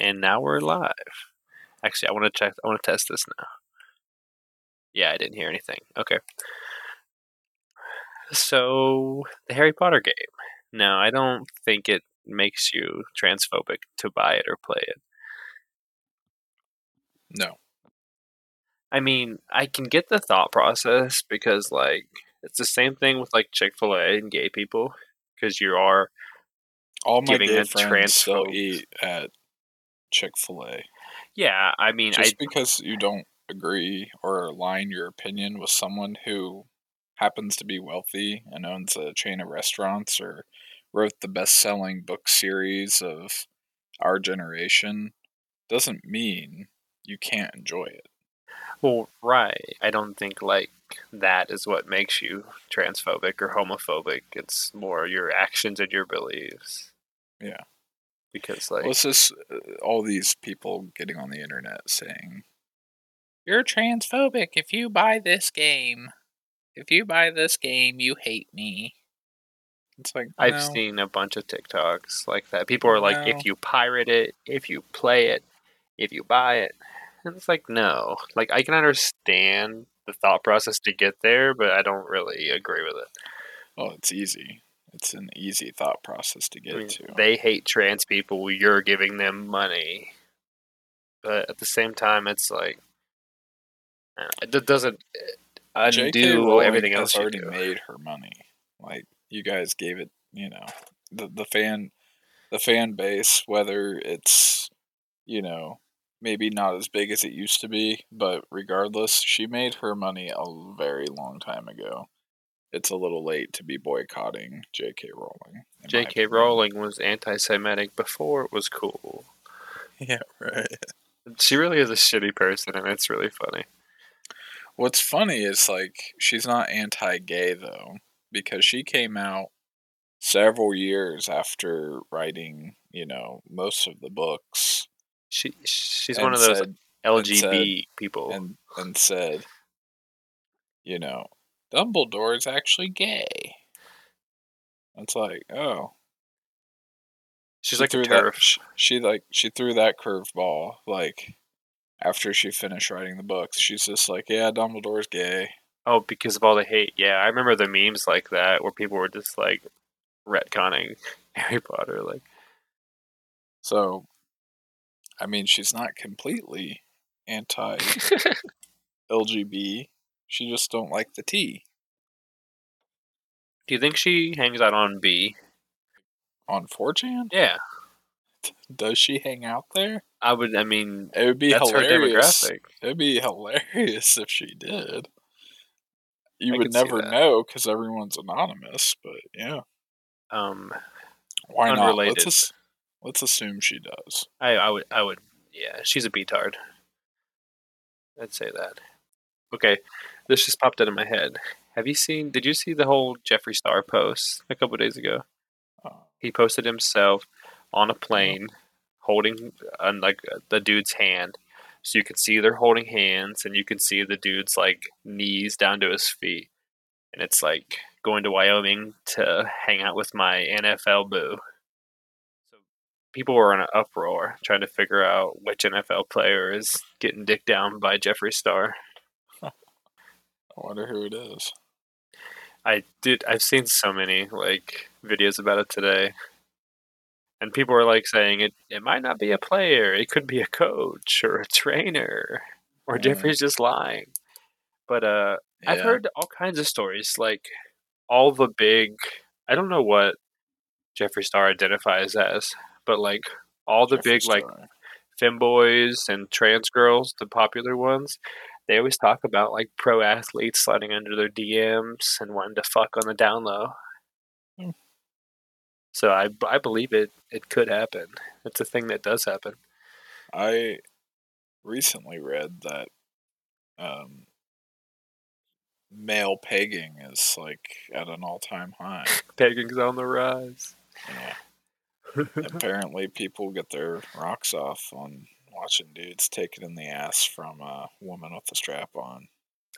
And now we're live. Actually, I want to check. I want to test this now. Yeah, I didn't hear anything. Okay. So, the Harry Potter game. Now, I don't think it makes you transphobic to buy it or play it. No. I mean, I can get the thought process because, like, it's the same thing with like Chick Fil A and gay people because you are All my Giving gay friends still eat at Chick Fil A. Yeah, I mean, I Just because you don't agree or align your opinion with someone who happens to be wealthy and owns a chain of restaurants or wrote the best-selling book series of our generation doesn't mean you can't enjoy it. well, right. I don't think like that is what makes you transphobic or homophobic. It's more your actions and your beliefs. Yeah. Because like, Well, it's just uh, all these people getting on the internet saying, You're transphobic if you buy this game. If you buy this game, you hate me. It's like, I've no, seen a bunch of TikToks like that. People are like, No. if you pirate it, if you play it, if you buy it. And it's like, no. Like, I can understand the thought process to get there, but I don't really agree with it. Well, it's easy. It's an easy thought process to get I mean, to. they hate trans people. You're giving them money, but at the same time, it's like it doesn't uh, undo everything else you already made her money. Like you guys gave it, you know, the the fan, the fan base. Whether it's, you know, maybe not as big as it used to be, but regardless, she made her money a very long time ago. It's a little late to be boycotting J.K. Rowling. J.K. Rowling was anti-Semitic before it was cool. Yeah, right. She really is a shitty person, and it's really funny. What's funny is like she's not anti-gay though, because she came out several years after writing, you know, most of the books. She she's one of those said, LGB people. and and said, you know, Dumbledore is actually gay. It's like, oh, she's she like a threw. That, she, she like she threw that curveball like after she finished writing the books. She's just like, yeah, Dumbledore's gay. Oh, because of all the hate. Yeah, I remember the memes like that where people were just like retconning Harry Potter. Like, So, I mean, she's not completely anti LGB. She just don't like the T do you think she hangs out on B? on 4chan. Yeah, Does she hang out there? I would. I mean, It would be that's her hilarious. demographic. It'd be hilarious if she did. You I would never know because everyone's anonymous. But yeah, Um, why Unrelated. not? Let's let's assume she does. I, I would. I would. Yeah, she's a betard. I'd say that. Okay, this just popped out of my head. Have you seen? Did you see the whole Jeffree Star post a couple days ago? Uh, He posted himself on a plane, holding uh, like the dude's hand, so you can see they're holding hands, and you can see the dude's like knees down to his feet, and it's like going to Wyoming to hang out with my NFL boo. So people were in an uproar trying to figure out which NFL player is getting dicked down by Jeffree Star. I wonder who it is. I did. I've seen so many like videos about it today, and people are like saying it. It might not be a player. It could be a coach or a trainer, or Mm. Jeffree's just lying. But uh, I've heard all kinds of stories. Like all the big. I don't know what Jeffree Star identifies as, but like all the Jeffree big like Star. femboys and trans girls, the popular ones, they always talk about like pro athletes sliding under their DMs and wanting to fuck on the down low. Hmm. So I, I believe it it could happen. It's a thing that does happen. I recently read that um, male pegging is like at an all-time high. Pegging's on the rise. Yeah. Apparently, people get their rocks off on watching dudes take it in the ass from a woman with a strap on.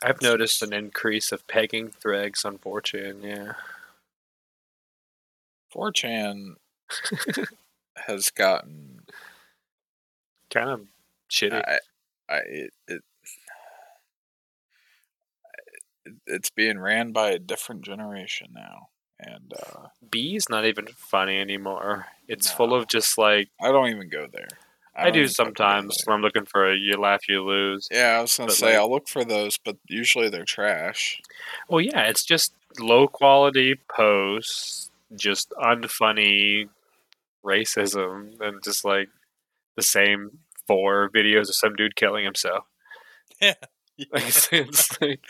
I've noticed an increase of pegging threads on 4chan, yeah. 4chan has gotten kind of shitty. I, I it, it it's being ran by a different generation now, and uh, B's not even funny anymore. It's full of just like I don't even go there. I, don't do even fucking go sometimes when I'm looking for a you laugh you lose. Yeah, I was gonna say like- I'll look for those, but usually they're trash. Well, yeah, it's just low quality posts, just unfunny racism, and just like the same four videos of some dude killing himself. It's like,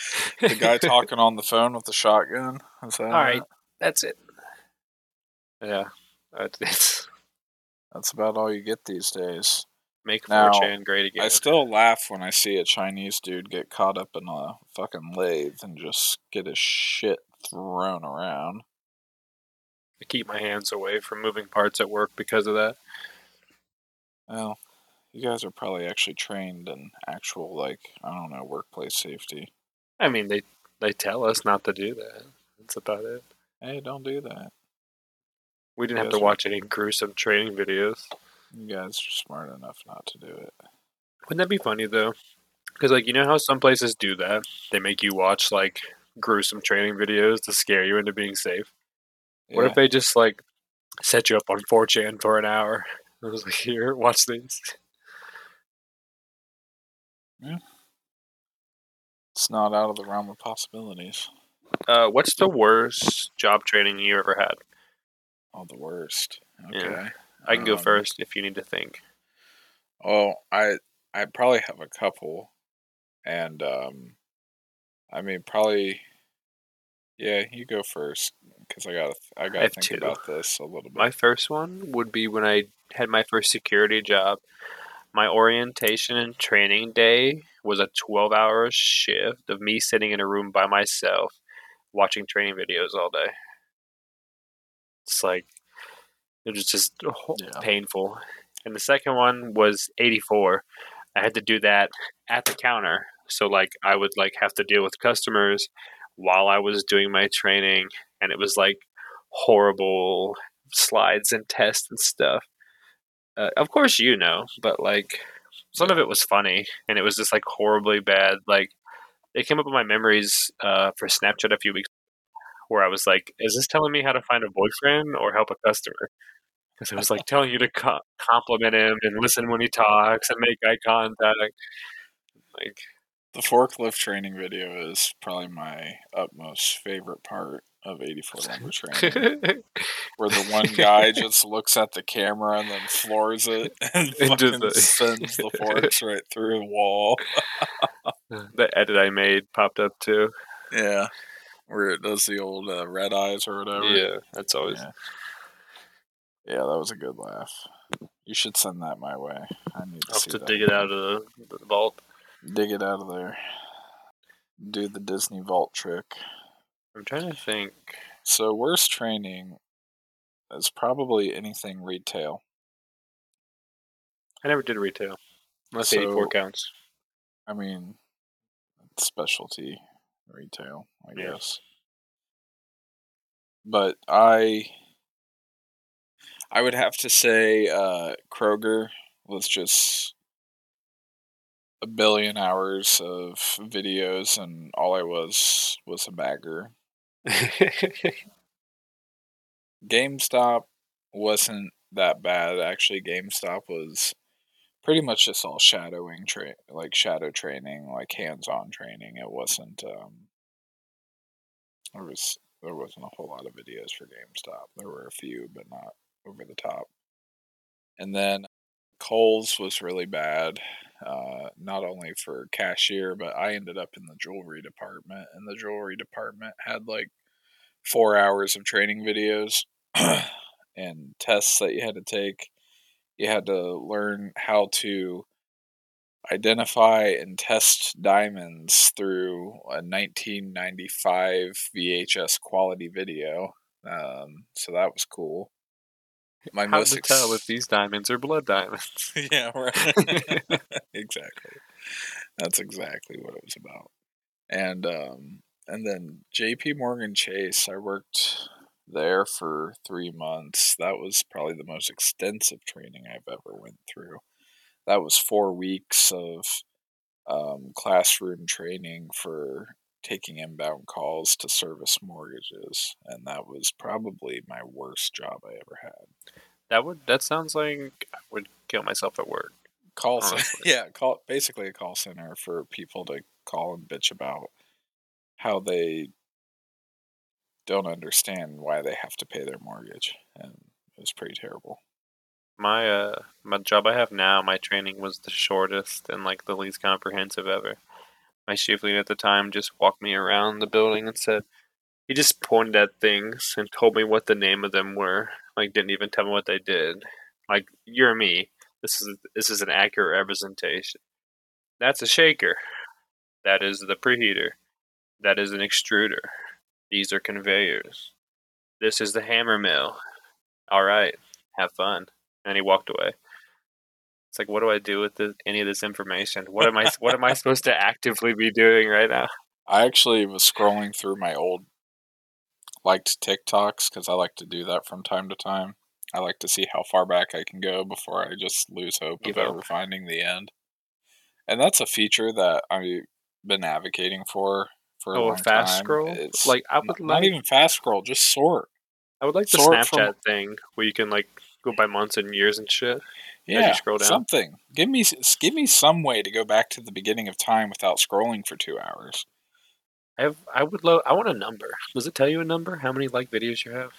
the guy talking on the phone with the shotgun. All right, that's it. Yeah, it's That's about all you get these days. make Now, 4chan great again. I still laugh when I see a Chinese dude get caught up in a fucking lathe and just get his shit thrown around. I keep my hands away from moving parts at work because of that. Well, you guys are probably actually trained in actual, like, I don't know, workplace safety. I mean, they they tell us not to do that. That's about it. Hey, don't do that. We didn't have to watch any gruesome training videos. You guys are smart enough not to do it. Wouldn't that be funny though? Because like you know how some places do that, they make you watch like gruesome training videos to scare you into being safe. What if they just like set you up on 4chan for an hour? I was like, here, watch these. It's not out of the realm of possibilities. Uh, what's the worst job training you ever had? Oh, the worst. Yeah. I can go Um, first if you need to think. Oh, I I probably have a couple, and um, I mean probably, yeah. You go first because I gotta I gotta think two. about this a little bit. My first one would be when I had my first security job. My orientation and training day was a 12 hour shift of me sitting in a room by myself watching training videos all day. It's like, it was just Yeah. painful. And the second one was 84. I had to do that at the counter. So, like, I would like have to deal with customers while I was doing my training. And it was like horrible slides and tests and stuff. Uh, of course, you know, but like some of it was funny, and it was just like horribly bad. Like it came up in my memories uh, for Snapchat a few weeks where I was like, "Is this telling me how to find a boyfriend or help a customer?" Because it was like telling you to co- compliment him and listen when he talks and make eye contact. Like, The forklift training video is probably my utmost favorite part of 84 lumber training, where the one guy just looks at the camera and then floors it and Into the- sends the forks right through the wall. the edit I made popped up too. Yeah, where it does the old uh, red eyes or whatever. Yeah, that's always. Yeah. Yeah, that was a good laugh. You should send that my way. I need to I'll have to that. dig it out of the, the vault. Dig it out of there. Do the Disney vault trick. I'm trying to think. So worst training is probably anything retail. I never did retail. Unless 84 counts. I mean, specialty retail, I Yeah. guess. But I, I would have to say uh, Kroger was just a billion hours of videos, and all I was was a bagger. GameStop wasn't that bad actually. GameStop was pretty much just all shadowing tra- like shadow training, like hands-on training. It wasn't um there was there wasn't a whole lot of videos for GameStop. There were a few, but not over the top. And then Kohl's was really bad, uh, not only for cashier, but I ended up in the jewelry department, and the jewelry department had like four hours of training videos and tests that you had to take. You had to learn how to identify and test diamonds through a 1995 VHS quality video. Um, so that was cool. My How most to ex- tell if these diamonds are blood diamonds? yeah, right. exactly. That's exactly what it was about. And um and then JP Morgan Chase, I worked there for 3 months. That was probably the most extensive training I've ever went through. that was four weeks of um, classroom training for taking inbound calls to service mortgages, and that was probably my worst job I ever had. That would that sounds like I would kill myself at work. Call center, yeah, call basically a call center for people to call and bitch about how they don't understand why they have to pay their mortgage, and it was pretty terrible. My uh my job I have now, my training was the shortest and like the least comprehensive ever. My shift lead at the time just walked me around the building and said he just pointed at things and told me what the name of them were. Like didn't even tell me what they did. Like you're me. This is this is an accurate representation. That's a shaker. That is the preheater. That is an extruder. These are conveyors. This is the hammer mill. All right, have fun. And he walked away. It's like, what do I do with any of this information? What am I? what am I supposed to actively be doing right now? I actually was scrolling through my old liked TikToks because I like to do that from time to time. I like to see how far back I can go before I just lose hope Give of up. ever finding the end. And that's a feature that I've been advocating for for a Oh, a long fast time. scroll? It's Like, I would not like- even fast scroll, just sort. I would like the Sort from- Snapchat thing where you can like go by months and years and shit. Yeah, scroll down. something. Give me give me some way to go back to the beginning of time without scrolling for two hours. I have. I would love. I want a number. Does it tell you a number? How many like videos you have?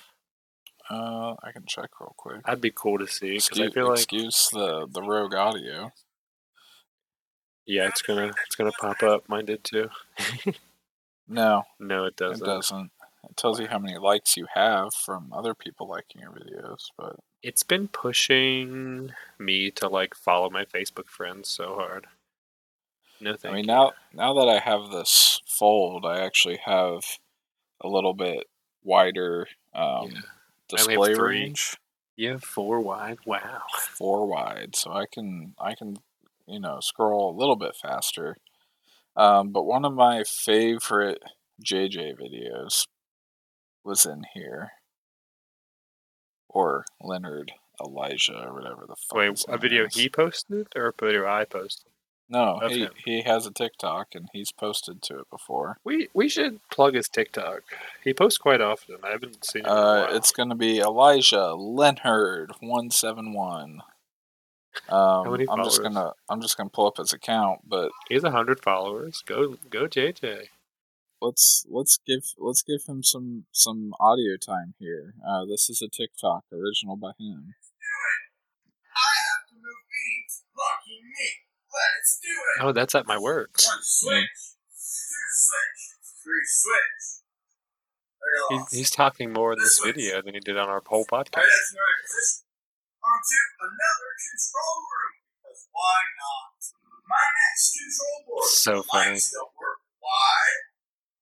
Uh, I can check real quick. That'd be cool to see because I Excuse, feel like excuse the the rogue audio. yeah, it's gonna it's gonna pop up. Mine did too. No, No, it doesn't. It doesn't. It tells you how many likes you have from other people liking your videos, but It's been pushing me to like follow my Facebook friends so hard. No thank I mean you. now now that I have this fold, I actually have a little bit wider um, Yeah. I only have display range, You have four wide. Wow. four wide, so I can I can you know scroll a little bit faster. Um, but one of my favorite JJ videos was in here, or Leonard Elijah or whatever the fuck. Wait, a video is. he posted or a video I posted? No, he him? he has a TikTok and he's posted to it before. We we should plug his TikTok. He posts quite often. I haven't seen a Uh, it's gonna be Elijah Leonard one seven one. Um, many I'm just gonna I'm just gonna pull up his account, but he has hundred followers. Go go JJ. let's let's give let's give him some some audio time here. Uh, this is a TikTok original by him. I have to move beans. Lucky me. Let's do it. Oh, that's at my work. One switch. Two switch. Three switch. He, he's talking more in this This video than he did on our whole Right, podcast. that's the right position. Onto another control room. Because why not? My next control board. So the funny. Lights don't work. Why?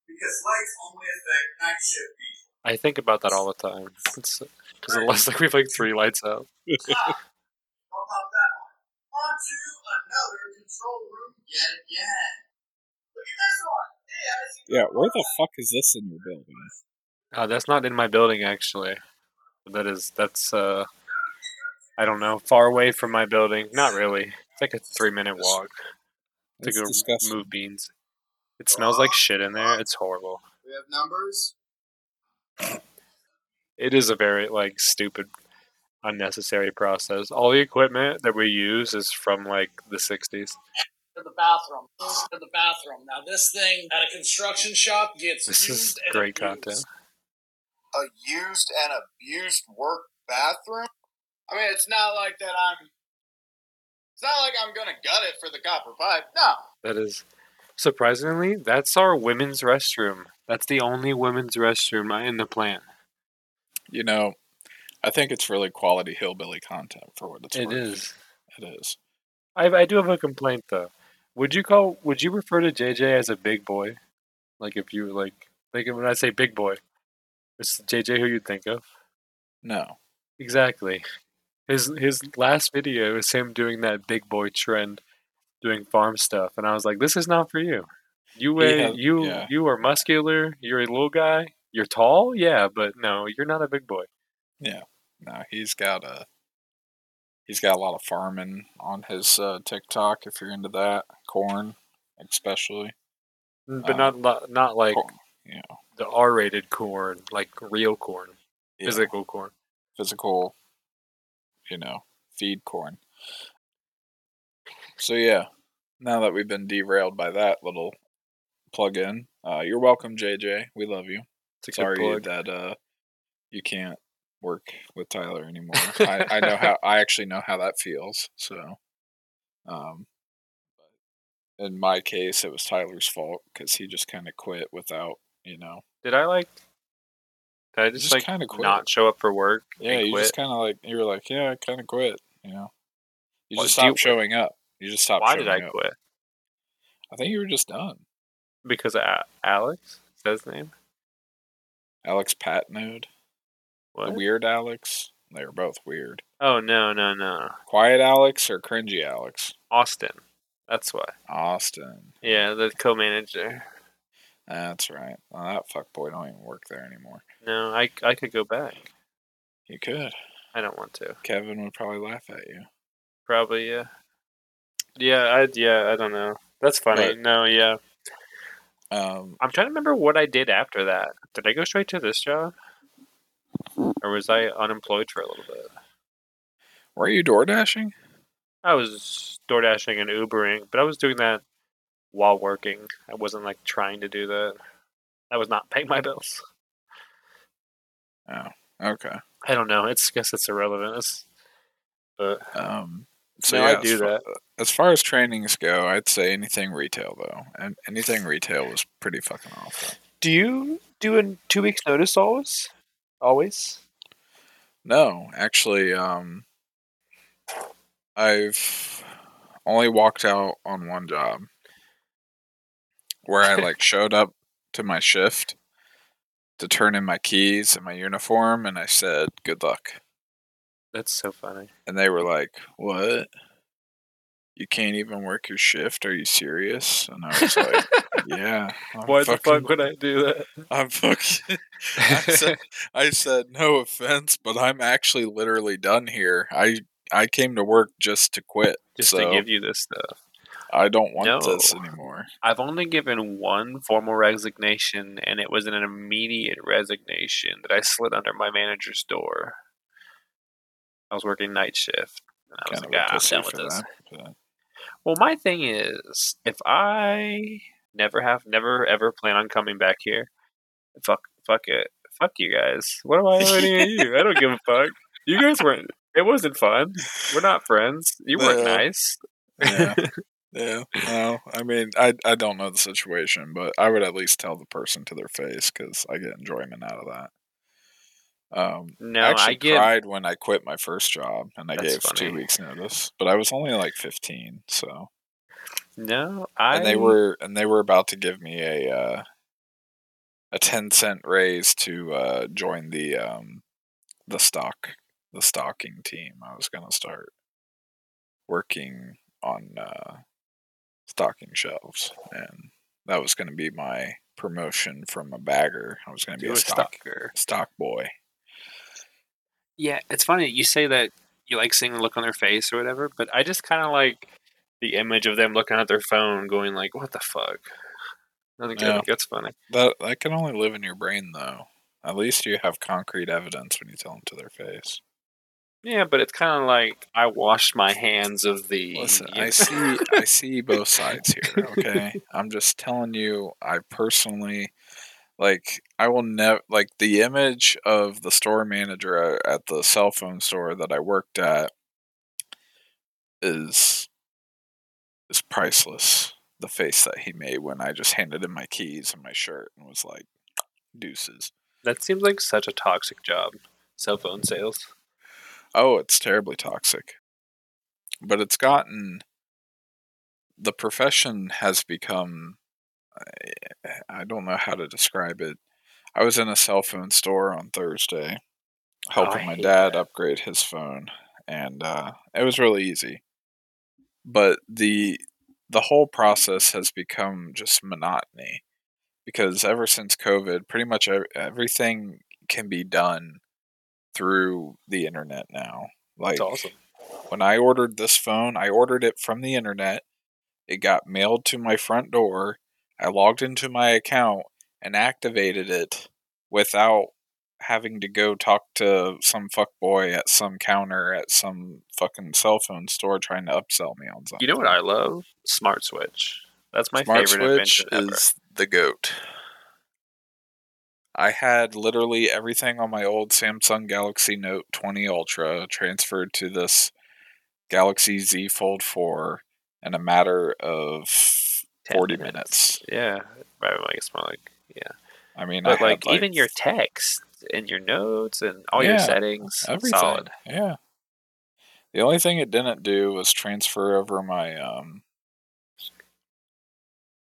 Because lights only affect night shift people. I think about that all the time. Because it's like we have like three lights out. Ah, don't that one. Onto another control room yet again. Look at this one. Hey, Yeah, where the fuck is this in your building? Uh, that's not in my building actually. That is that's uh I don't know, far away from my building. Not really. It's like a three minute walk to go disgusting. move beans. It smells like shit in there. It's horrible. We have numbers. It is a very like stupid, unnecessary process. All the equipment that we use is from like the '60s. to the bathroom. To the bathroom. Now, this thing at a construction shop gets This is used and great abused. content. A used and abused work bathroom. I mean, it's not like that. I'm. It's not like I'm gonna gut it for the copper pipe. No. That is surprisingly that's our women's restroom. That's the only women's restroom in the plant. You know, I think it's really quality hillbilly content for what it's It worth. is. It is. I, I do have a complaint though. Would you call? Would you refer to JJ as a big boy? Like if you like, like when I say big boy, it's JJ who you'd think of. No. Exactly. His his last video is him doing that big boy trend, doing farm stuff, and I was like, this is not for you. You weigh, has- you yeah. you are muscular. You're a little guy. You're tall, yeah, but no, you're not a big boy. Yeah, no, he's got a He's got a lot of farming on his uh, TikTok. If you're into that, corn especially. but Um, not not like corn, you know, the R-rated corn, like real corn, yeah, physical corn. physical, you know, feed corn. So yeah, now that we've been derailed by that little plug-in, uh, you're welcome, JJ. We love you. Sorry plug. that uh, you can't work with Tyler anymore. I, I know how. I actually know how that feels. So, um, in my case, it was Tyler's fault because he just kind of quit without, you know. Did I like? Did I just, just like kinda quit. not show up for work? Yeah, you quit? just kind of like you were like, yeah, I kind of quit. You know, you Well, just do you- showing up. You just stopped. Why did I up. quit? I think you were just done. Because of Alex. Is his name? Alex Patnode, What? weird Alex. They were both weird. Oh no no no, Quiet Alex or cringy Alex? Austin. That's why. Austin. Yeah, the co-manager. That's right. Well, that fuckboy don't even work there anymore. No, I I could go back. You could. I don't want to. Kevin would probably laugh at you. Probably yeah. Yeah, I yeah I don't know. That's funny. But- no, yeah. Um, I'm trying to remember what I did after that. Did I go straight to this job, or was I unemployed for a little bit? were you door dashing? I was door dashing and Ubering, but I was doing that while working. I wasn't like trying to do that. I was not paying my bills. Oh, okay. I don't know. It's guess it's irrelevant. It's, but Um, so No, yeah, I do as fa- that. As far as trainings go, I'd say anything retail though, and anything retail was pretty fucking awful. do you do a two weeks notice always? Always? No, actually, um, I've only walked out on one job where I like showed up to my shift to turn in my keys and my uniform, and I said, "Good luck." That's so funny. And they were like, "What? You can't even work your shift? Are you serious?" And I was like, "Yeah." I'm Why the fuck would I do that? I'm fucking. I said, I said, no offense, but I'm actually literally done here. I I came to work just to quit. Just so to give you this stuff. I don't want this anymore. I've only given one formal resignation, and it was an immediate resignation that I slid under my manager's door. I was working night shift, and I was Kind of like, ah, I'm done with this. that. but- Well, my thing is, if I never have, never ever plan on coming back here, fuck, fuck it, fuck you guys. What am I doing to you? I don't give a fuck. You guys weren't. It wasn't fun. We're not friends. You weren't Yeah. nice. Yeah. Yeah, no, I mean, I I don't know the situation, but I would at least tell the person to their face because I get enjoyment out of that. Um, No, I I, get. cried when I quit my first job, and I gave two weeks notice, but I was only like fifteen, so No, I. and they were and they were about to give me a uh, a ten cent raise to uh, join the um, the stock the stocking team. I was gonna start working on uh, stocking shelves, and that was gonna be my promotion from a bagger. I was gonna be a a stock stock boy. Yeah, it's funny you say that you like seeing the look on their face or whatever, but I just kind of like the image of them looking at their phone, going like, "What the fuck." I think, I Yeah. think that's funny. That that can only live in your brain, though. At least you have concrete evidence when you tell them to their face. Yeah, but it's kind of like I washed my hands of the. Listen, I see I see both sides here, okay? I'm just telling you I personally like I will never like the image of the store manager at- at the cell phone store that I worked at is is priceless. The face that he made when I just handed him my keys and my shirt and was like deuces. that seems like such a toxic job. Cell phone sales. Oh, it's terribly toxic. But it's gotten the profession has become I- don't know how to describe it. I was in a cell phone store on Thursday helping Oh, my dad that. upgrade his phone and uh, it was really easy. But the the whole process has become just monotony because ever since COVID, pretty much everything can be done through the internet now. Like That's awesome. When I ordered this phone, I ordered it from the internet. It got mailed to my front door. I logged into my account and activated it without having to go talk to some fuck boy at some counter at some fucking cell phone store trying to upsell me on something. You know what I love? Smart Switch. That's my Smart favorite Switch invention ever. is the goat. I had literally everything on my old Samsung Galaxy Note 20 Ultra transferred to this Galaxy Z Fold 4 in a matter of 40 minutes. Yeah, I guess more like yeah. I mean, But I like, had, even your text and your notes and all your settings, everything. solid. Yeah. The only thing it didn't do was transfer over my um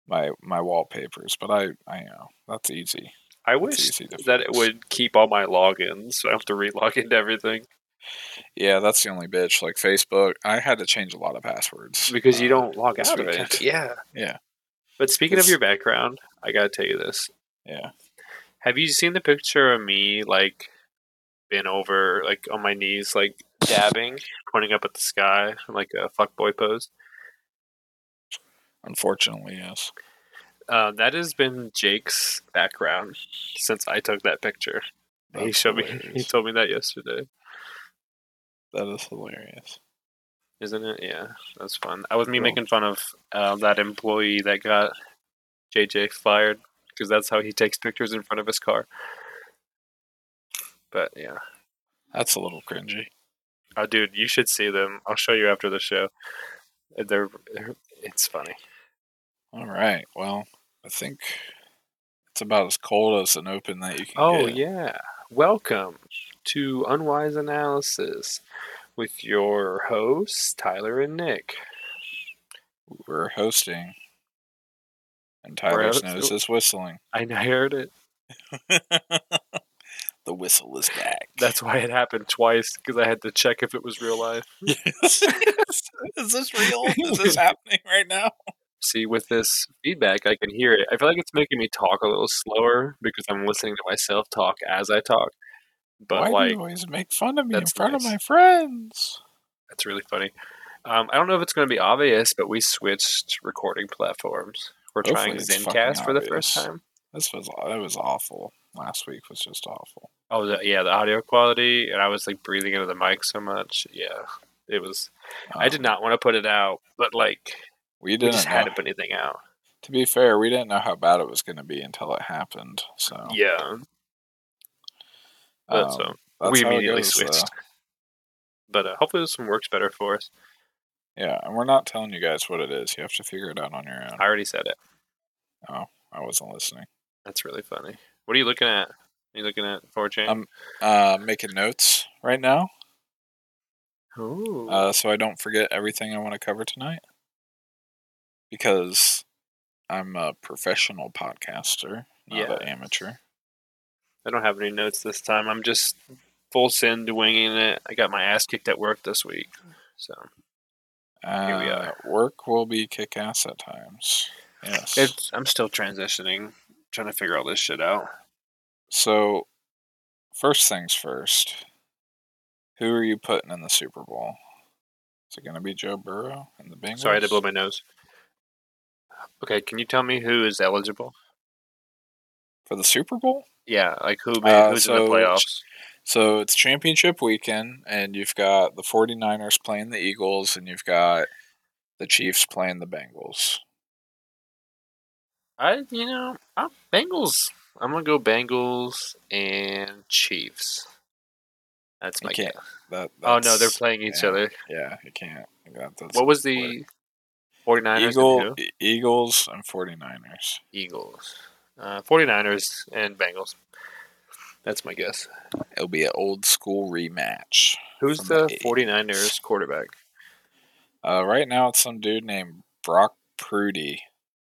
my my wallpapers, but I I know that's easy. I wish that it would keep all my logins, so I don't have to re-log into everything Yeah, that's the only bitch. Like Facebook, I had to change a lot of passwords because you uh, don't log out of it. Yeah, Yeah. But speaking of your background, I gotta tell you this. Yeah. Have you seen the picture of me like bent over like on my knees, like dabbing, pointing up at the sky, like a fuckboy pose? Unfortunately, yes. Uh, that has been Jake's background since I took that picture. he That's showed me. He told me that yesterday. That is hilarious. Isn't it? Yeah, that's fun. That was me Cool. making fun of uh, that employee that got JJ fired because that's how he takes pictures in front of his car. But yeah, That's a little cringy. oh, dude, you should see them. I'll show you after the show. They're, they're it's funny. All right. Well, I think it's about as cold as an open that you can Oh get. yeah, welcome to Unwise Analysis with your hosts Tyler and Nick. We're hosting. And Tyler's nose oh is whistling. I heard it. the whistle is back. That's why it happened twice because I had to check if it was real life. Yes. is this real? Is this happening right now? See, with this feedback, I can hear it. I feel like it's making me talk a little slower because I'm listening to myself talk as I talk. But Why do you always make fun of me in front of my friends? that's really funny. Um, I don't know if it's going to be obvious, but we switched recording platforms. We're Hopefully trying Zencastr for the first time. This was it was awful. Last week was just awful. Oh, the, yeah, the audio quality, and I was like breathing into the mic so much. Yeah, it was. I did Um, not want to put it out, but like We we didn't just know. had to put anything out. To be fair, we didn't know how bad it was going to be until it happened. So Yeah, um, so we immediately goes, switched. though. But uh, hopefully this one works better for us. Yeah, and we're not telling you guys what it is. You have to figure it out on your own. I already said it. Oh, I wasn't listening. That's really funny. What are you looking at? Are you looking at 4chan? Um, Uh, making notes right now, Ooh. uh, so I don't forget everything I want to cover tonight. Because I'm a professional podcaster, not Yeah. an amateur. I don't have any notes this time. I'm just full send winging it. I got my ass kicked at work this week. So Uh, we are. Work will be kick ass at times. Yes. it's I'm still transitioning, trying to figure all this shit out. So, first things first. Who are you putting in the Super Bowl? Is it going to be Joe Burrow and the Bengals? Sorry, I had to blow my nose. Okay, can you tell me who is eligible? for the Super Bowl? Yeah, like who Uh, who's in the playoffs? So it's championship weekend, and you've got the 49ers playing the Eagles, and you've got the Chiefs playing the Bengals. I you know I'm Bengals. I'm gonna go Bengals and Chiefs. That's You my can't-. That, Oh no, they're playing each yeah, other. Yeah, you can't. What was split. The 49ers Eagle, and? Eagles and 49ers? Eagles, uh, 49ers and Bengals. That's my guess. It'll be an old school rematch. Who's the the 49ers quarterback? Uh, right now, it's some dude named Brock Purdy.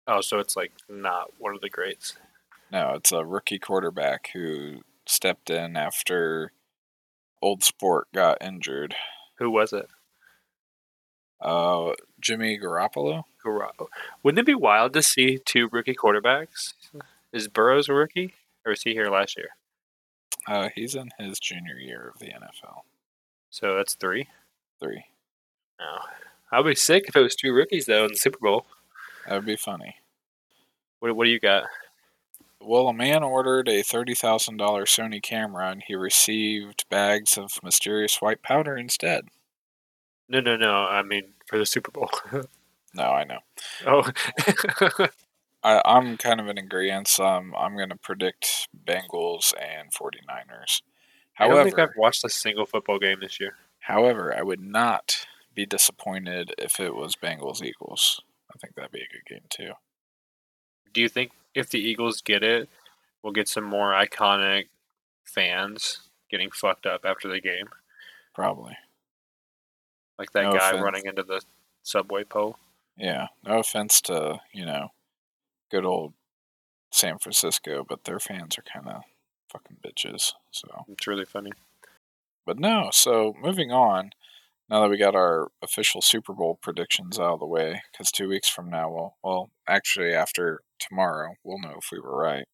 Oh, so it's like not one of the greats. No, it's a rookie quarterback who stepped in after Old Sport got injured. Who was it? Uh, Jimmy Garoppolo. Garoppolo. Wouldn't it be wild to see two rookie quarterbacks? Is Burrows a rookie, or was he here last year? Uh, he's in his junior year of the NFL. So that's three. Three. No. I'd be sick if it was two rookies though in the Super Bowl. That would be funny. What, what do you got? Well, a man ordered a $30,000 Sony camera and he received bags of mysterious white powder instead. No, no, no. I mean for the Super Bowl. No, I know. oh, I, I'm kind of in agreement. Um, I'm going to predict Bengals and 49ers. I don't think However, I've watched a single football game this year. however, I would not be disappointed if it was Bengals Eagles. I think that'd be a good game too. Do you think if the Eagles get it, we'll get some more iconic fans getting fucked up after the game, Probably. Like that No guy offense. running into the subway pole? Yeah. No offense to, you know, good old San Francisco, but their fans are kind of fucking bitches. So, It's really funny. but no. So moving on. Now that we got our official Super Bowl predictions out of the way, because two weeks from now, well, well, actually after tomorrow, we'll know if we were right.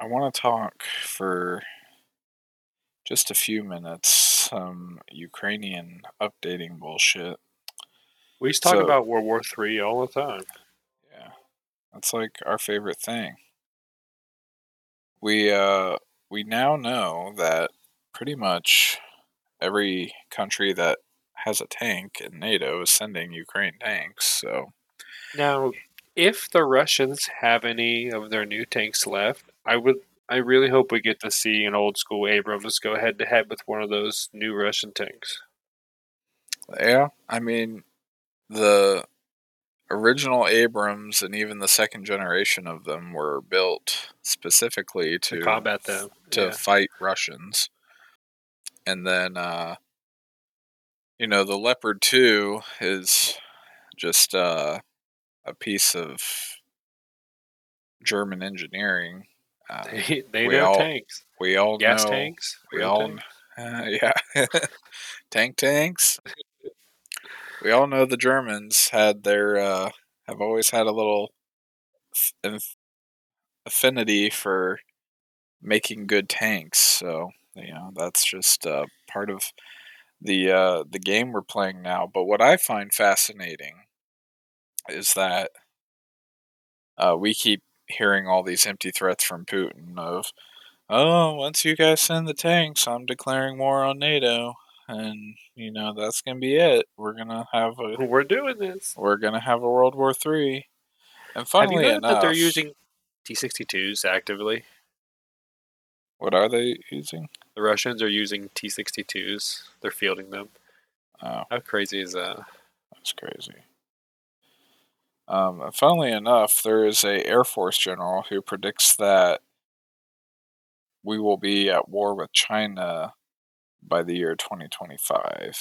I want to talk for just a few minutes some Ukrainian updating bullshit. We used to talk So- about World War Three all the time. Yeah. That's like our favorite thing. We uh we now know that pretty much every country that has a tank in NATO is sending Ukraine tanks, so Now, if the Russians have any of their new tanks left, I would. I really hope we get to see an old school Abrams go head to head with one of those new Russian tanks. yeah, I mean the original Abrams and even the second generation of them were built specifically to, To combat them. to yeah. fight Russians. And then, uh, you know, the Leopard 2 is just uh, a piece of German engineering. Uh, They, they We know all tanks. we all Gas know, tanks. We all, tanks. uh, yeah, tank tanks. We all know the Germans had their uh, have always had a little affinity for making good tanks. So you know that's just uh, part of the uh, the game we're playing now. But what I find fascinating is that uh, we keep hearing all these empty threats from Putin of, oh, once you guys send the tanks, I'm declaring war on NATO, and you know that's gonna be it. We're gonna have a We're doing this. we're gonna have a World War Three. And Have you enough, that they're using T-62s actively? what are they using? The Russians are using T-62s. They're fielding them. Oh, How crazy is that? that's crazy. Um, funnily enough, there is a Air Force general who predicts that we will be at war with China by the year 2025.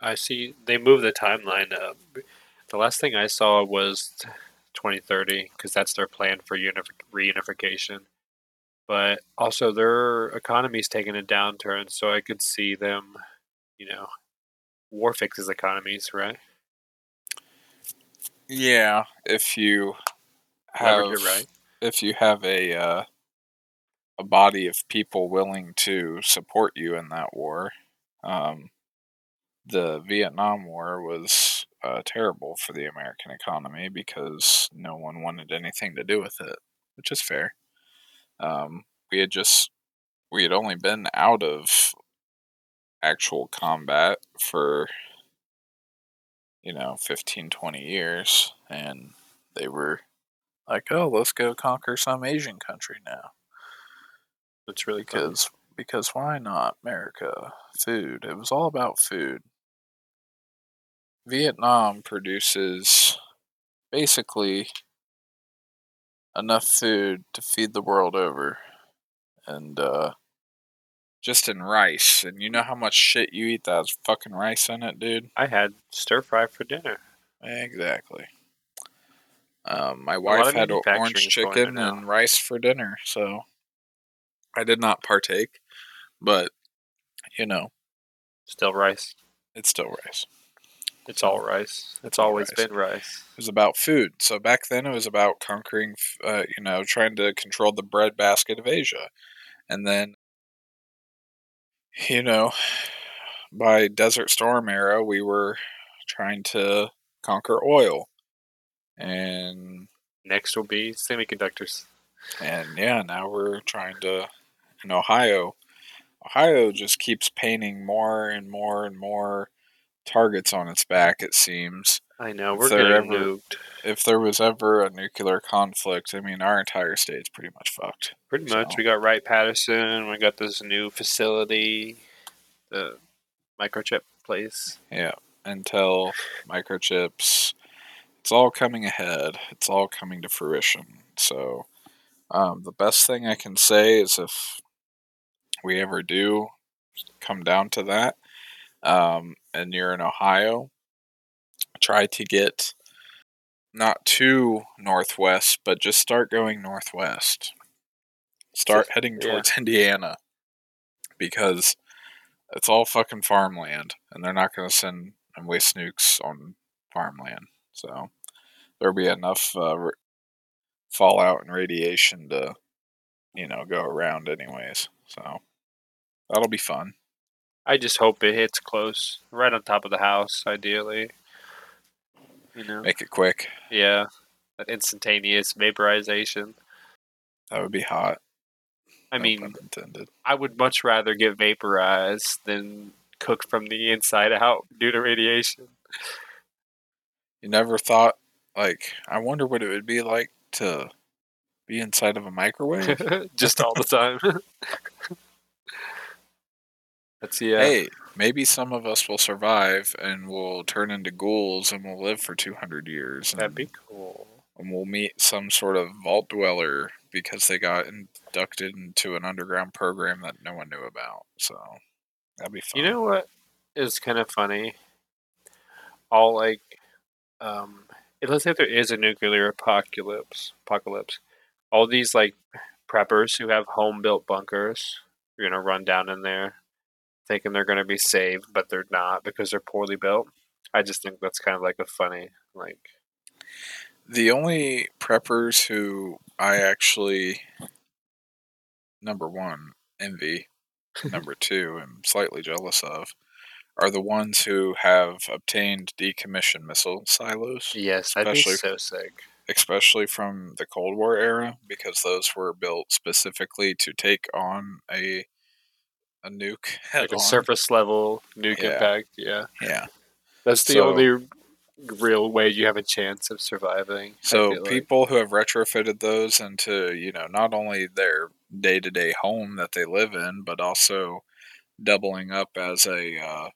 I see they moved the timeline up. The last thing I saw was 2030 because that's their plan for unif- reunification. But also their economy's taking a downturn, so I could see them, you know, war fixes economies, right? Yeah, if you have right. if you have a uh, a body of people willing to support you in that war, um, the Vietnam War was uh, terrible for the American economy because no one wanted anything to do with it, which is fair. Um, we had just we had only been out of actual combat for you know 15 20 years and they were like oh let's go conquer some asian country now. It's really because because why not america? Food it was all about food. Vietnam produces basically enough food to feed the world over and uh just in rice and you know how much shit you eat that has fucking rice in it dude I had stir fry for dinner. Exactly. Um, my wife had orange chicken and rice for dinner, so I did not partake. But you know, Still rice. it's still rice. It's all rice. It's all always rice. been rice. It was about food. So back then, it was about conquering, uh, you know, trying to control the breadbasket of Asia, and then, you know, by Desert Storm era, we were trying to conquer oil, and Next will be semiconductors. and yeah, now we're trying to in Ohio. Ohio just keeps painting more and more and more targets on its back. It seems. I know If we're they're getting ever- nuked. If there was ever a nuclear conflict, I mean, our entire state's pretty much fucked. Pretty much. We got Wright Patterson. We got this new facility, the microchip place. Yeah, Intel, microchips, it's all coming ahead. It's all coming to fruition. So, um, the best thing I can say is if we ever do come down to that, um, and you're in Ohio, try to get not too northwest, but just start going northwest. Start heading Yeah. towards Indiana because it's all fucking farmland, and they're not going to send and waste nukes on farmland. So there'll be enough uh, r- fallout and radiation to, you know, go around anyways. So that'll be fun. I just hope it hits close, right on top of the house, ideally. You know, Make it quick. yeah, instantaneous vaporization. That would be hot. I No mean, intended. I would much rather get vaporized than cooked from the inside out due to radiation. You never thought, like, I wonder what it would be like to be inside of a microwave. just all the time. That's yeah. Hey, maybe some of us will survive and we'll turn into ghouls and we'll live for 200 years. That'd and- be cool. and we'll meet some sort of vault dweller because they got inducted into an underground program that no one knew about. So that'd be fun. You know what is kind of funny? All like, um, let's say if there is a nuclear apocalypse, apocalypse, all these like preppers who have home built bunkers you're gonna run down in there, thinking they're gonna be saved, but they're not because they're poorly built. I just think that's kind of like a funny like. the only preppers who I actually, number one, envy, number two, am slightly jealous of, are the ones who have obtained decommissioned missile silos. Yes, that'd be so sick. especially from the Cold War era, because those were built specifically to take on a a nuke Like a on. surface level nuke Yeah. impact. Yeah, Yeah. that's the So- only real way you have a chance of surviving. So feel like. people who have retrofitted those into you know not only their day to day home that they live in, but also doubling up as a uh,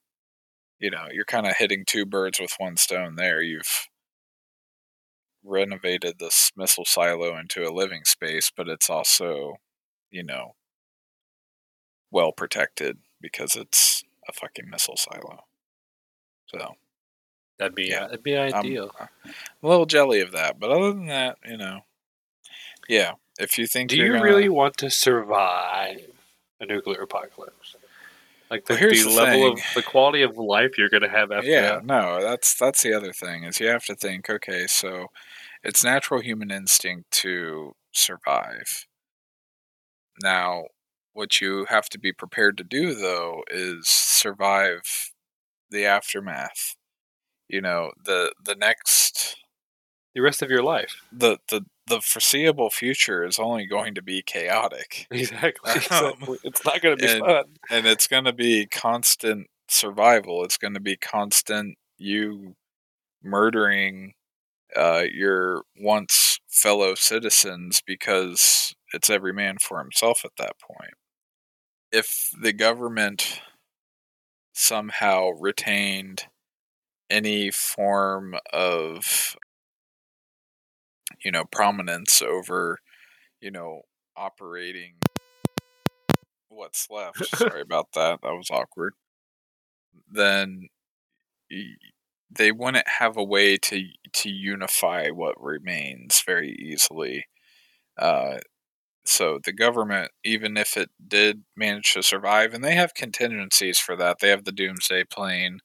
you know you're kind of hitting two birds with one stone. There, you've renovated this missile silo into a living space, but it's also you know well protected because it's a fucking missile silo. So That'd be Yeah. uh, that'd be I'm- ideal. I'm a little jelly of that, but other than that, you know, yeah. If you think Do you're gonna- really want to survive a nuclear apocalypse? Like the, Well, the the level thing. of the quality of life you're gonna have after yeah, that. no, that's that's the other thing is you have to think. Okay, so it's natural human instinct to survive. Now, what you have to be prepared to do though is survive the aftermath. You know, the the next The rest of your life. the the the foreseeable future is only going to be chaotic. Exactly. Um, exactly. It's not gonna be and- fun. and it's going to be constant survival. It's going to be constant you murdering uh, your once fellow citizens because it's every man for himself at that point. If the government somehow retained any form of you know prominence over you know operating what's left sorry about that that was awkward then they wouldn't have a way to to unify what remains very easily uh so the government even if it did manage to survive and they have contingencies for that they have the doomsday plane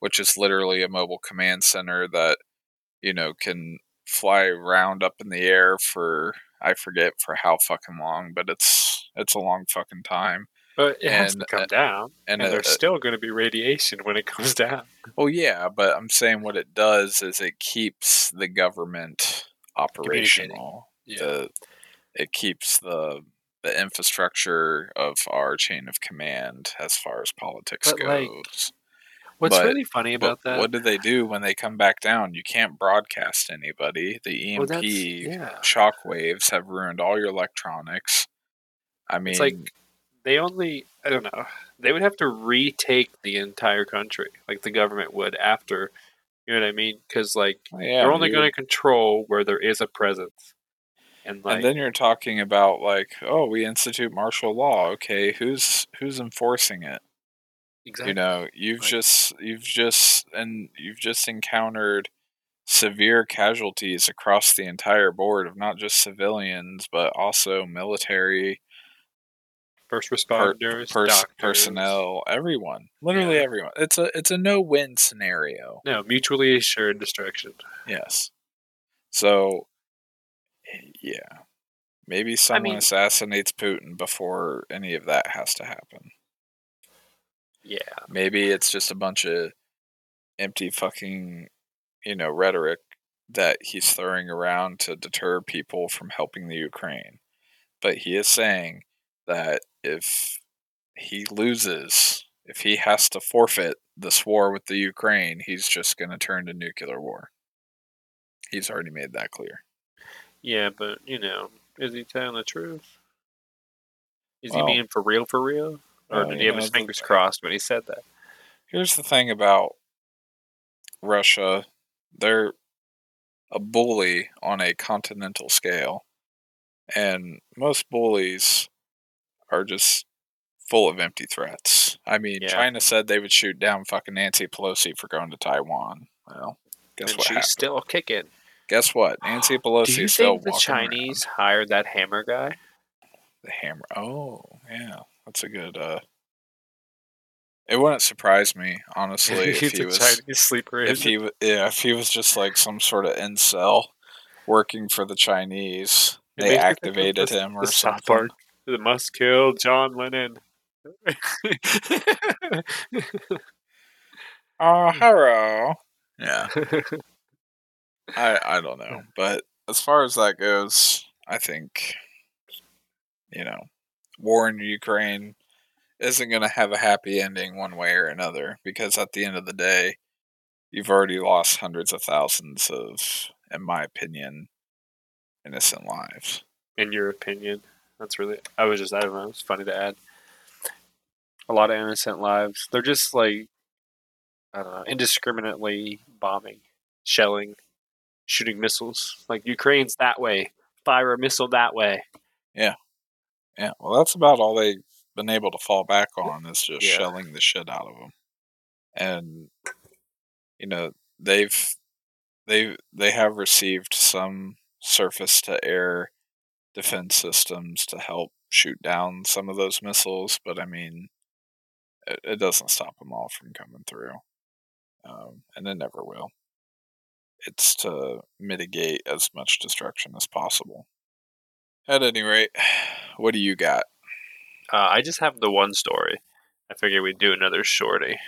which is literally a mobile command center that you know can fly around up in the air for I forget for how fucking long, but it's it's a long fucking time. But it has to come uh, down, and and, uh, there's still going to be radiation when it comes down. well, yeah, but I'm saying what it does is it keeps the government operational. The it keeps the the infrastructure of our chain of command as far as politics But, like, goes. What's But- really funny about that? what do they do when they come back down? You can't broadcast anybody. The EMP that's- yeah. shock waves have ruined all your electronics. I mean, It's like they only I don't know. They would have to retake the entire country, like the government would after. You know what I mean? Because like well, yeah, they're only going to control where there is a presence, and like and then you're talking about like, oh, we institute martial law. Okay, who's who's enforcing it? exactly. You know, you've Like- just you've just and you've just encountered severe casualties across the entire board of not just civilians but also military first responders, pers- personnel, everyone, literally Yeah. everyone. It's a it's a no win scenario. No, mutually assured destruction. Yes. So, yeah, maybe someone mean- assassinates Putin before any of that has to happen. Yeah, Maybe it's just a bunch of empty fucking, you know, rhetoric that he's throwing around to deter people from helping the Ukraine. But he is saying that if he loses, if he has to forfeit this war with the Ukraine, he's just going to turn to nuclear war. He's already made that clear. Yeah, but you know, is he telling the truth? Is Well- he being for real, for real, or Well, did he have know, his fingers crossed when he said that? Here's the thing about Russia they're a bully on a continental scale. And most bullies are just full of empty threats. I mean, Yeah. China said they would shoot down fucking Nancy Pelosi for going to Taiwan. Well, guess and what she's happened? still kicking. Guess what? Nancy Pelosi Do you think the Chinese around. hired that hammer guy? the hammer. Oh, yeah, that's a good. uh It wouldn't surprise me honestly if he was Chinese sleeper. if he yeah if he was just like some sort of incel working for the Chinese. It They makes me think of activated the- him or the South something. Park. The must kill John Lennon. Oh, hello. Yeah, I I don't know, but as far as that goes, I think you know, war in Ukraine isn't going to have a happy ending one way or another because at the end of the day, you've already lost hundreds of thousands of, in my opinion, innocent lives. In your opinion, that's really. I was just. I don't know. It's funny to add. A lot of innocent lives. They're just like. I don't know. Indiscriminately bombing, shelling, shooting missiles. Like Ukraine's that way. Fire a missile that way. Yeah, yeah. well, that's about all they've been able to fall back on is just Yeah. shelling the shit out of them, and you know they've they they have received some surface to air defense systems to help shoot down some of those missiles, but I mean, it, it doesn't stop them all from coming through, um, and it never will. It's to mitigate as much destruction as possible. At any rate, what do you got? Uh, I just have the one story. I figured we'd do another shorty.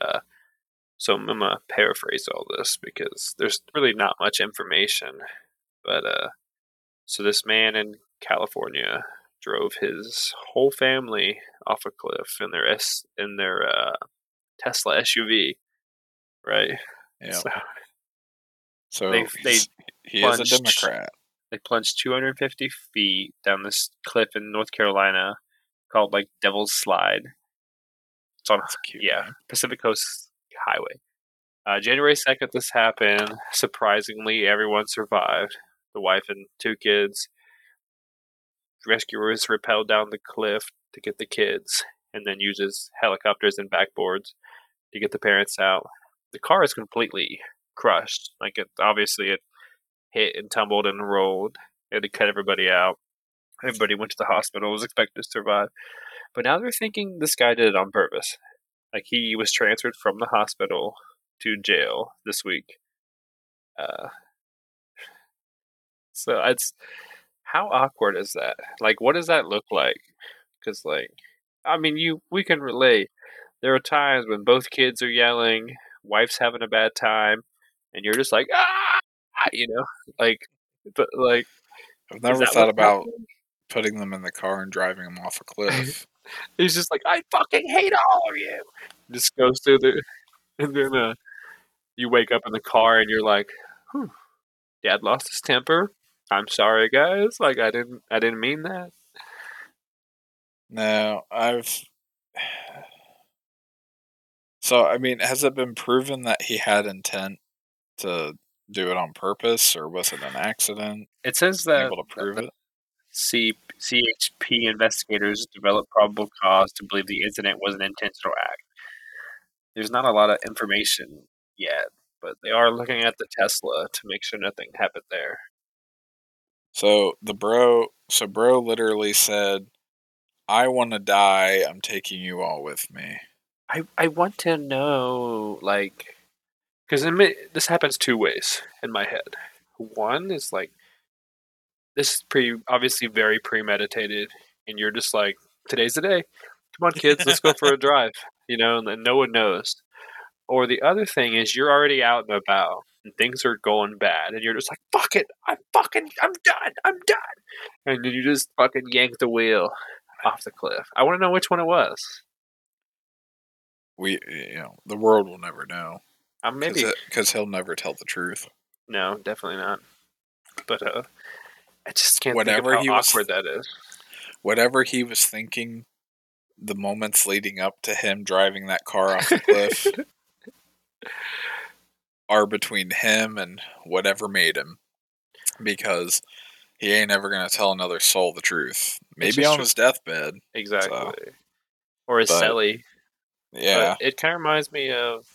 Uh, so I'm gonna paraphrase all this because there's really not much information. But uh, so this man in California drove his whole family off a cliff in their S in their uh, Tesla SUV, right? Yeah. So So They- they he is a Democrat. they plunged 250 feet down this cliff in North Carolina called like Devil's Slide. It's on cute. yeah name. Pacific Coast Highway. Uh, January 2nd, this happened. Surprisingly, everyone survived. The wife and two kids. Rescuers rappelled down the cliff to get the kids, and then uses helicopters and backboards to get the parents out. The car is completely crushed. Like it, obviously, it hit and tumbled and rolled. They had to cut everybody out. Everybody went to the hospital. Was expected to survive, but now they're thinking this guy did it on purpose. Like he was transferred from the hospital to jail this week. Uh, so it's how awkward is that? Like, what does that look like? Because like, I mean, you we can relate. There are times when both kids are yelling, wife's having a bad time, and you're just like, ah, you know, like, but like, I've never thought about happening? putting them in the car and driving them off a cliff. He's just like, I fucking hate all of you. Just goes through the, and then uh, you wake up in the car and you're like, Whew, Dad lost his temper. I'm sorry, guys. Like I didn't, I didn't mean that. no, I've. So, I mean, has it been proven that he had intent to do it on purpose, or was it an accident? It says that able to prove it? C- CHP investigators developed probable cause to believe the incident was an intentional act. There's not a lot of information yet, but they are looking at the Tesla to make sure nothing happened there. So the bro, so bro literally said, "I want to die. I'm taking you all with me." I, I want to know, like, because this happens two ways in my head. One is like, this is pretty obviously very premeditated, and you're just like, today's the day. Come on, kids, let's go for a drive. You know, and then no one knows. Or the other thing is you're already out and about, and things are going bad, and you're just like, fuck it, I'm fucking, I'm done, I'm done. And then you just fucking yank the wheel off the cliff. I want to know which one it was. We, you know, the world will never know Um, maybe because he'll never tell the truth. No, definitely not. But uh, I just can't Whatever think of he how was- awkward that is. Whatever he was thinking, the moments leading up to him driving that car off the cliff are between him and whatever made him, because he ain't ever gonna tell another soul the truth. Maybe on true. his deathbed. Exactly. or his but- celly. Yeah. But it kind of reminds me of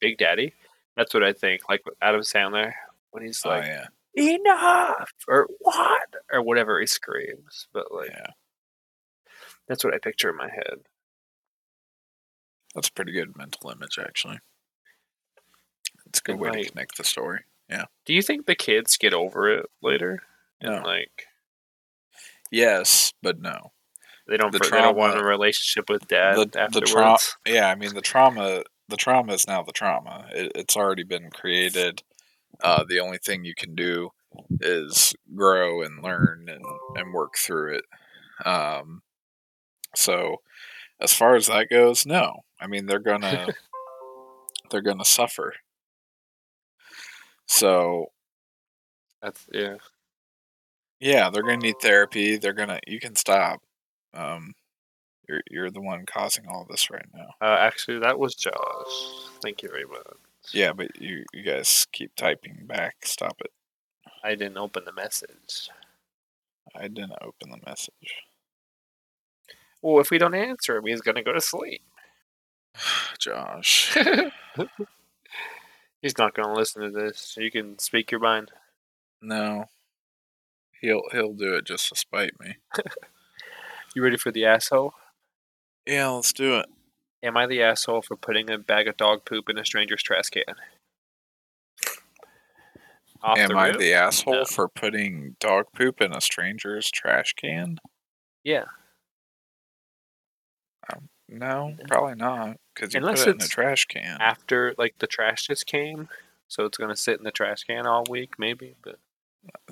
Big Daddy. That's what I think. Like with Adam Sandler when he's oh like, yeah. enough! Or what? Or whatever he screams. But like, Yeah. that's what I picture in my head. That's a pretty good mental image, actually. It's a good way might. to connect the story. Yeah. Do you think the kids get over it later? And like, Yes, but no. they don't, The they don't want a relationship with dad the, the afterwards? trauma. Yeah, I mean the trauma. The trauma is now the trauma. It, it's already been created. Uh, the only thing you can do is grow and learn and, and work through it. Um, so, as far as that goes, no. I mean they're gonna they're gonna suffer. So That's, yeah. Yeah, they're gonna need therapy. They're gonna. You can stop. Um, you're you're the one causing all this right now. Uh, actually, that was Josh. Thank you very much. Yeah, but you you guys keep typing back. Stop it. I didn't open the message. I didn't open the message. Well, if we don't answer him, he's gonna go to sleep. Josh. he's not gonna listen to this. You can speak your mind. No. He'll he'll do it just to spite me. You ready for the asshole? Yeah, let's do it. Am I the asshole for putting a bag of dog poop in a stranger's trash can? Off Am the I the asshole No. for putting dog poop in a stranger's trash can? Yeah. Um, no, probably not. Because you Unless put it in a trash can. After like the trash just came, so it's gonna sit in the trash can all week, maybe. But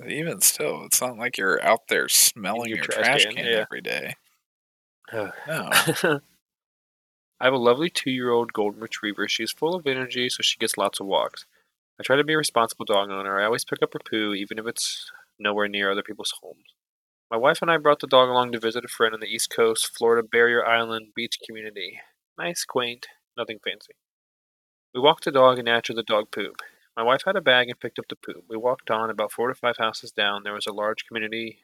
Even still, it's not like you're out there smelling your your, trash trash, can, can, yeah. every day. No. I have a lovely two-year-old golden retriever. She's full of energy, so she gets lots of walks. I try to be a responsible dog owner. I always pick up her poo, even if it's nowhere near other people's homes. My wife and I brought the dog along to visit a friend on the East Coast, Florida Barrier Island beach community. Nice, quaint, nothing fancy. We walked the dog and natured the dog poop. My wife had a bag and picked up the poop. We walked on about four to five houses down. There was a large community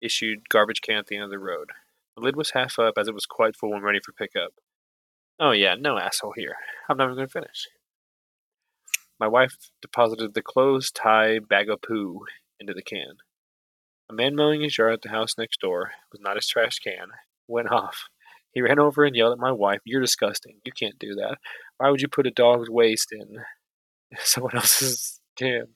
issued garbage can at the end of the road. The lid was half up as it was quite full when ready for pickup. Oh yeah, no asshole here. I'm never going to finish. My wife deposited the closed tie bag of poo into the can. A man mowing his yard at the house next door was not his trash can. Went off. He ran over and yelled at my wife, You're disgusting. You can't do that. Why would you put a dog's waste in someone else's can?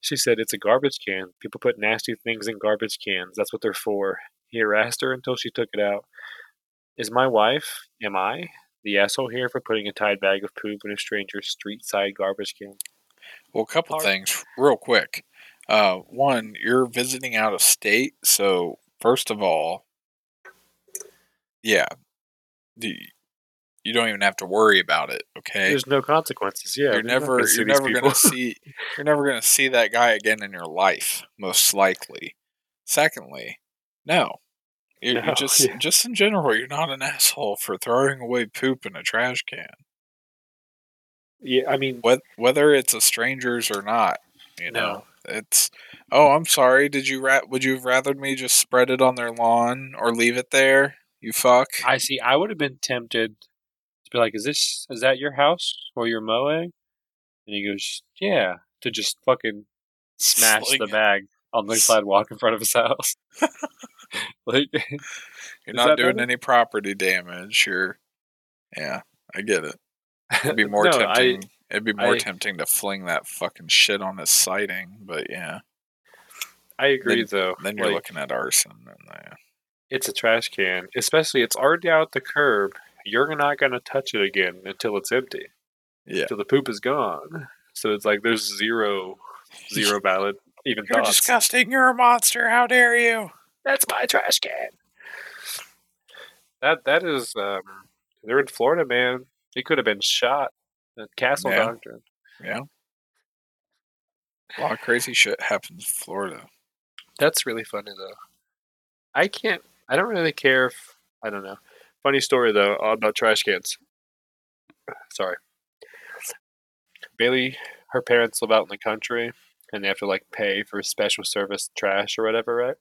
She said, It's a garbage can. People put nasty things in garbage cans. That's what they're for. He harassed her until she took it out. Is my wife, am I, the asshole here for putting a tied bag of poop in a stranger's street side garbage can? Well, a couple Hard. things real quick. Uh, one, you're visiting out of state, so first of all, yeah, the, you don't even have to worry about it. Okay, There's no consequences. Yeah, you're never you're never people. gonna see you're never gonna see that guy again in your life, most likely. Secondly, no. You're, No, you're just yeah. just in general, you're not an asshole for throwing away poop in a trash can. yeah, I mean, Wh- whether it's a stranger's or not, you No. know, it's. Oh, I'm sorry. Did you ra- would you have rather me just spread it on their lawn or leave it there? You fuck. I see. I would have been tempted to be like, "Is this is that your house or your mowing?" And he goes, "Yeah." To just fucking smash Sling the it. bag on the sidewalk in front of his house. like, You're not doing better? any property damage. You're. Yeah, I get it. It'd be more No, I- tempting. It'd be more I- tempting to fling that fucking shit on his siding, but yeah. I agree, though. Then you're Like, looking at arson, and uh, it's a trash can, especially it's already out the curb. You're not gonna touch it again until it's empty, yeah, until the poop is gone. So it's like there's zero, zero valid even you're thoughts. disgusting. You're a monster. How dare you? That's my trash can. That that is um they're in Florida, man. He could have been shot. The castle Yeah. doctrine. Yeah. A lot of crazy shit happens in Florida. That's really funny though. I can't I don't really care if I don't know. Funny story though about trash cans. Sorry. Bailey, her parents live out in the country and they have to like pay for special service trash or whatever, right?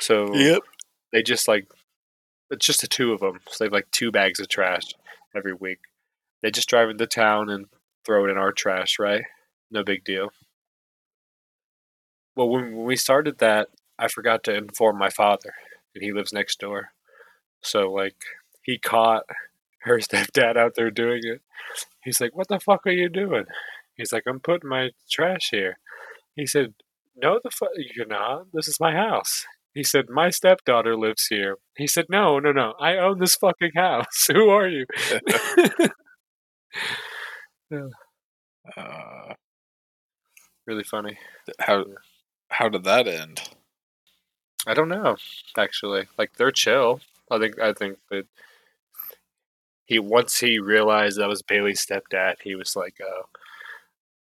So yep. they just like it's just the two of them. So they have like two bags of trash every week. They just drive into town and throw it in our trash, right? No big deal. Well, when, when we started that, I forgot to inform my father, and he lives next door. So like he caught her stepdad out there doing it. He's like, "What the fuck are you doing?" He's like, "I'm putting my trash here." He said, "No, the fuck you're not. This is my house." He said, "My stepdaughter lives here." He said, "No, no, no. I own this fucking house. Who are you?" Uh, really funny. how how did that end? I don't know, actually. Like they're chill. I think I think that he once he realized that was Bailey's stepdad, he was like, "Oh,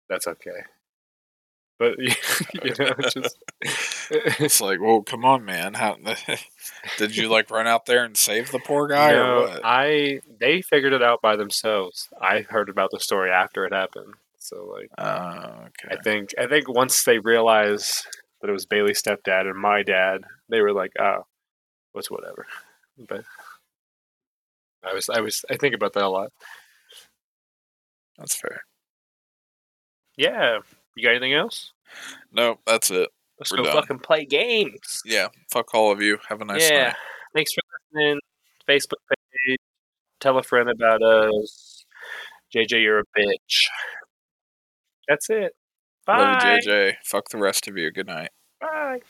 that's okay." But you know, it's just It's like, well, come on, man. How did you like run out there and save the poor guy or no, what? I they figured it out by themselves. I heard about the story after it happened. So like, Uh, I think I think once they realized that it was Bailey's stepdad and my dad, they were like, "Oh, what's whatever." But I was I was I think about that a lot. That's fair. Yeah. You got anything else? No, that's it. Let's We're go done. fucking play games. Yeah. Fuck all of you. Have a nice yeah. night. Thanks for listening. Facebook page. Tell a friend about us. JJ, you're a bitch. That's it. Love Bye. you, JJ. Fuck the rest of you. Good night. Bye.